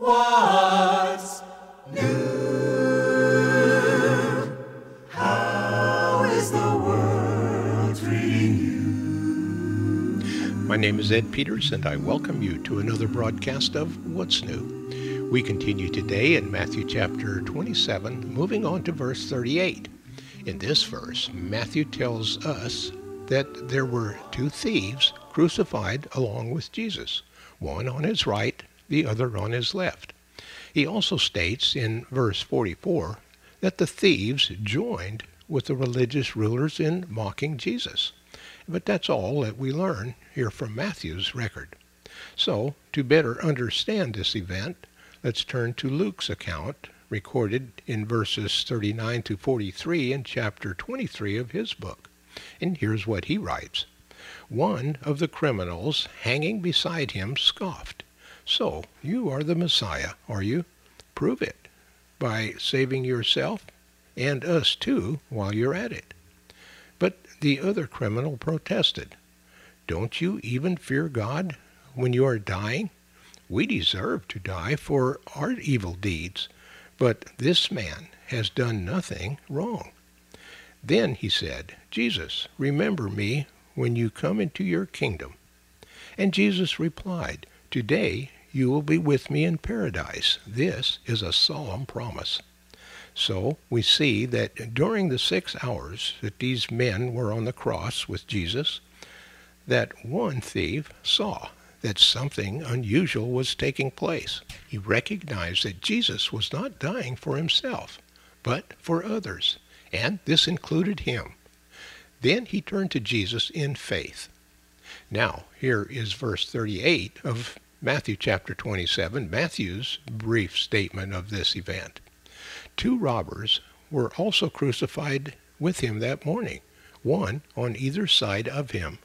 What's new? How is the world treating you? My name is Ed Peters, and I welcome you to another broadcast of What's New. We continue today in Matthew chapter 27, moving on to verse 38. In this verse, Matthew tells us that there were two thieves crucified along with Jesus, one on his right the other on his left. He also states in verse 44 that the thieves joined with the religious rulers in mocking Jesus. But that's all that we learn here from Matthew's record. So, to better understand this event, let's turn to Luke's account, recorded in verses 39 to 43 in chapter 23 of his book. And here's what he writes One of the criminals hanging beside him scoffed. So, you are the Messiah, are you? Prove it by saving yourself and us too while you're at it. But the other criminal protested. Don't you even fear God when you are dying? We deserve to die for our evil deeds, but this man has done nothing wrong. Then he said, Jesus, remember me when you come into your kingdom. And Jesus replied, Today you will be with me in paradise. This is a solemn promise. So we see that during the six hours that these men were on the cross with Jesus, that one thief saw that something unusual was taking place. He recognized that Jesus was not dying for himself, but for others, and this included him. Then he turned to Jesus in faith. Now, here is verse 38 of Matthew chapter 27, Matthew's brief statement of this event. Two robbers were also crucified with him that morning, one on either side of him.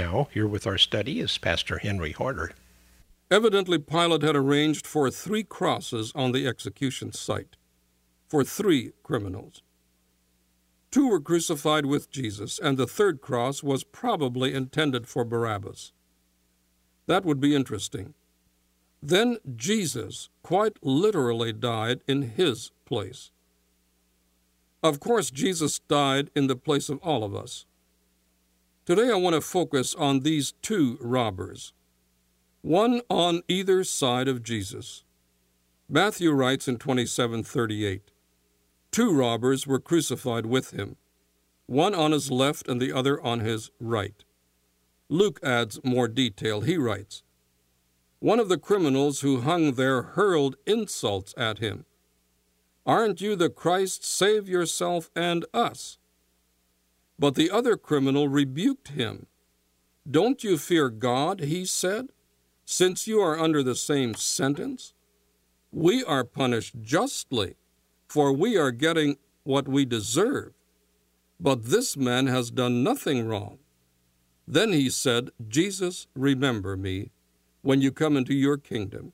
Now, here with our study is Pastor Henry Harder. Evidently, Pilate had arranged for three crosses on the execution site for three criminals. Two were crucified with Jesus, and the third cross was probably intended for Barabbas. That would be interesting. Then Jesus quite literally died in his place. Of course, Jesus died in the place of all of us. Today I want to focus on these two robbers, one on either side of Jesus. Matthew writes in 27:38, Two robbers were crucified with him, one on his left and the other on his right. Luke adds more detail. He writes, One of the criminals who hung there hurled insults at him. Aren't you the Christ? Save yourself and us. But the other criminal rebuked him. Don't you fear God, he said, since you are under the same sentence? We are punished justly, for we are getting what we deserve. But this man has done nothing wrong. Then he said, Jesus, remember me when you come into your kingdom.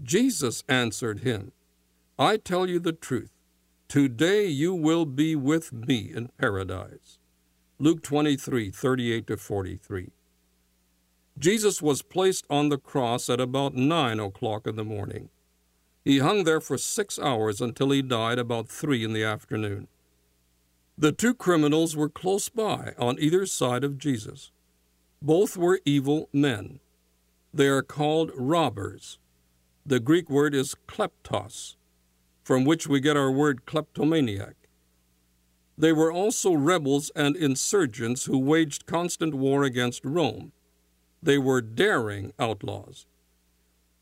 Jesus answered him, I tell you the truth. Today you will be with me in paradise. Luke 23 38 to 43. Jesus was placed on the cross at about nine o'clock in the morning. He hung there for six hours until he died about three in the afternoon. The two criminals were close by on either side of Jesus. Both were evil men. They are called robbers. The Greek word is kleptos, from which we get our word kleptomaniac. They were also rebels and insurgents who waged constant war against Rome. They were daring outlaws.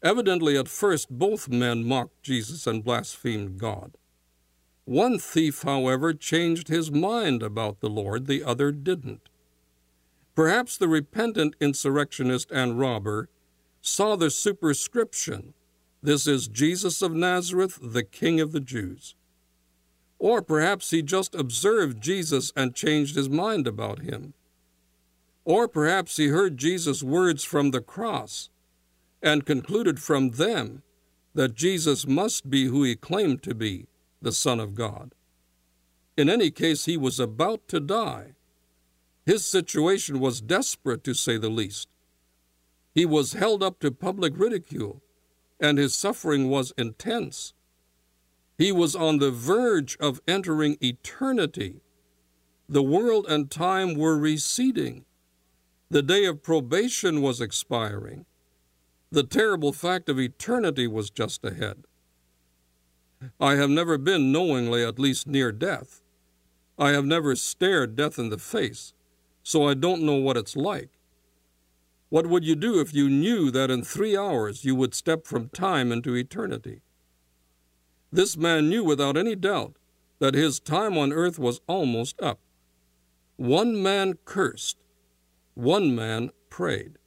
Evidently, at first, both men mocked Jesus and blasphemed God. One thief, however, changed his mind about the Lord, the other didn't. Perhaps the repentant insurrectionist and robber saw the superscription, This is Jesus of Nazareth, the King of the Jews. Or perhaps he just observed Jesus and changed his mind about him. Or perhaps he heard Jesus' words from the cross and concluded from them that Jesus must be who he claimed to be the Son of God. In any case, he was about to die. His situation was desperate, to say the least. He was held up to public ridicule, and his suffering was intense. He was on the verge of entering eternity. The world and time were receding. The day of probation was expiring. The terrible fact of eternity was just ahead. I have never been knowingly at least near death. I have never stared death in the face, so I don't know what it's like. What would you do if you knew that in three hours you would step from time into eternity? This man knew without any doubt that his time on earth was almost up. One man cursed, one man prayed.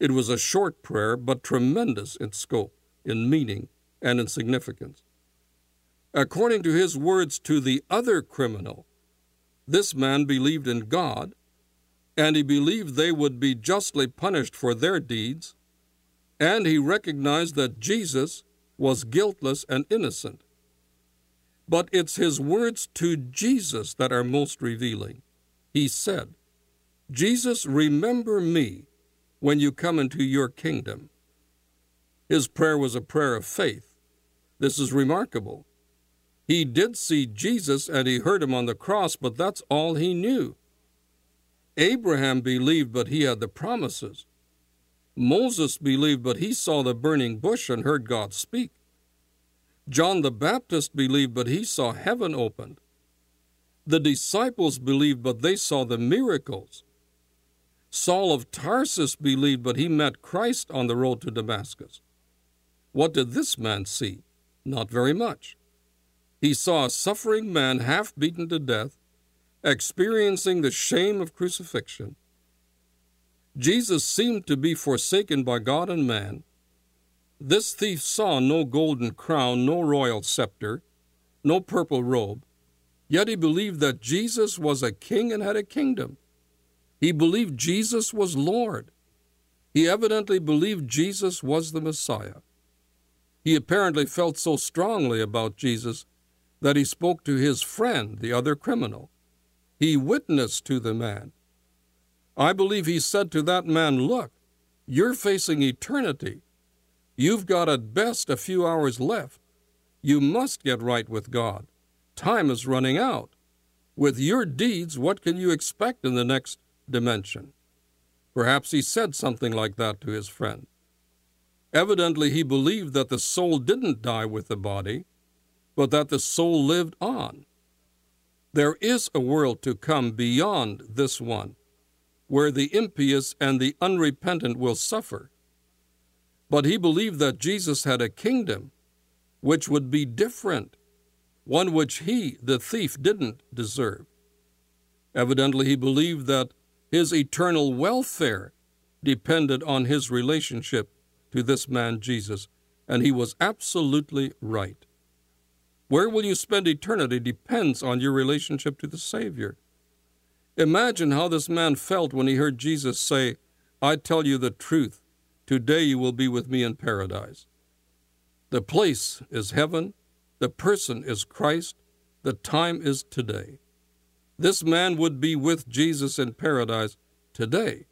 It was a short prayer, but tremendous in scope, in meaning, and in significance. According to his words to the other criminal, this man believed in God, and he believed they would be justly punished for their deeds, and he recognized that Jesus was guiltless and innocent. But it's his words to Jesus that are most revealing. He said, Jesus, remember me when you come into your kingdom. His prayer was a prayer of faith. This is remarkable. He did see Jesus and he heard him on the cross, but that's all he knew. Abraham believed, but he had the promises. Moses believed, but he saw the burning bush and heard God speak. John the Baptist believed, but he saw heaven opened. The disciples believed, but they saw the miracles. Saul of Tarsus believed, but he met Christ on the road to Damascus. What did this man see? Not very much. He saw a suffering man half beaten to death, experiencing the shame of crucifixion. Jesus seemed to be forsaken by God and man. This thief saw no golden crown, no royal scepter, no purple robe, yet he believed that Jesus was a king and had a kingdom. He believed Jesus was Lord. He evidently believed Jesus was the Messiah. He apparently felt so strongly about Jesus that he spoke to his friend, the other criminal. He witnessed to the man. I believe he said to that man, Look, you're facing eternity. You've got at best a few hours left. You must get right with God. Time is running out. With your deeds, what can you expect in the next dimension. Perhaps he said something like that to his friend. Evidently, he believed that the soul didn't die with the body, but that the soul lived on. There is a world to come beyond this one, where the impious and the unrepentant will suffer. But he believed that Jesus had a kingdom which would be different, one which he, the thief, didn't deserve. Evidently, he believed that his eternal welfare depended on his relationship to this man Jesus, and he was absolutely right. Where will you spend eternity depends on your relationship to the Savior. Imagine how this man felt when he heard Jesus say, I tell you the truth, today you will be with me in paradise. The place is heaven, the person is Christ, the time is today. This man would be with Jesus in paradise today.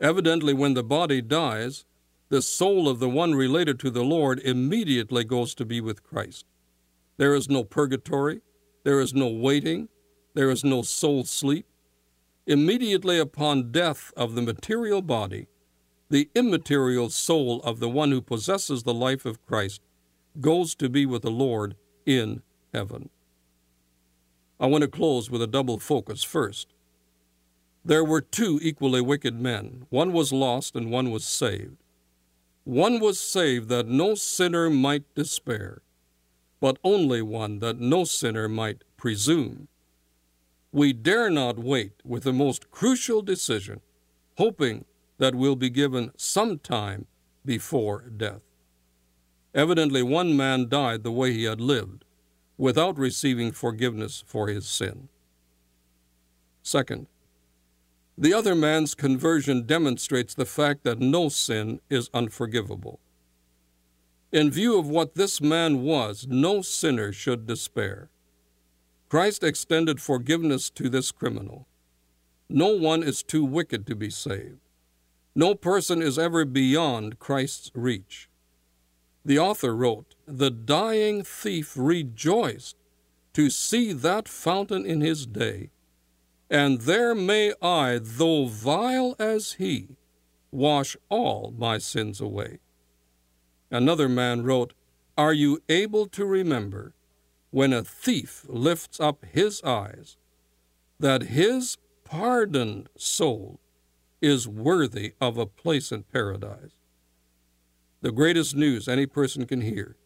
Evidently, when the body dies, the soul of the one related to the Lord immediately goes to be with Christ. There is no purgatory, there is no waiting, there is no soul sleep. Immediately upon death of the material body, the immaterial soul of the one who possesses the life of Christ goes to be with the Lord in heaven. I want to close with a double focus first. There were two equally wicked men. One was lost and one was saved. One was saved that no sinner might despair, but only one that no sinner might presume. We dare not wait with the most crucial decision, hoping that we'll be given some time before death. Evidently, one man died the way he had lived, without receiving forgiveness for his sin. Second, the other man's conversion demonstrates the fact that no sin is unforgivable. In view of what this man was, no sinner should despair. Christ extended forgiveness to this criminal. No one is too wicked to be saved. No person is ever beyond Christ's reach. The author wrote, The dying thief rejoiced to see that fountain in his day, and there may I, though vile as he, wash all my sins away. Another man wrote, Are you able to remember when a thief lifts up his eyes that his pardoned soul is worthy of a place in paradise? The greatest news any person can hear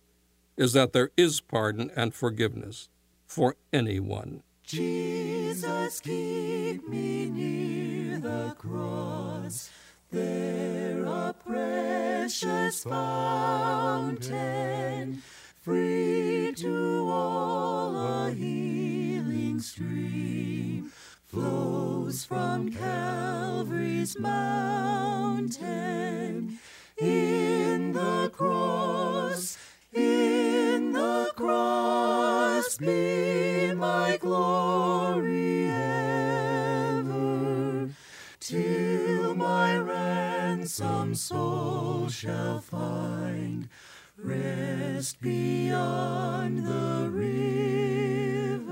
is that there is pardon and forgiveness for anyone. Jesus, keep me near the cross. There a precious fountain, free to all a healing stream, flows from Calvary's mountain. Soul shall find rest beyond the river.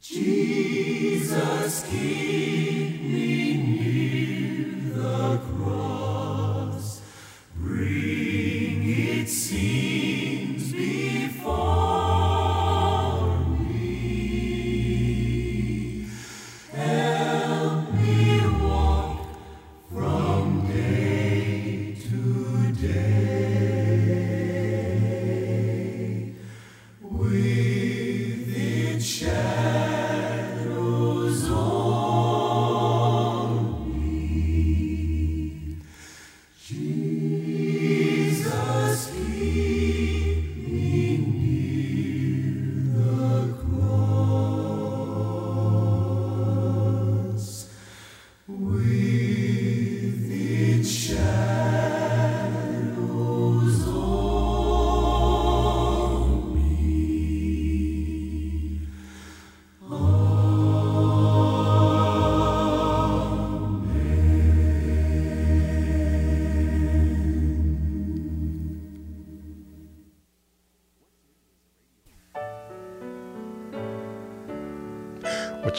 Jesus, keep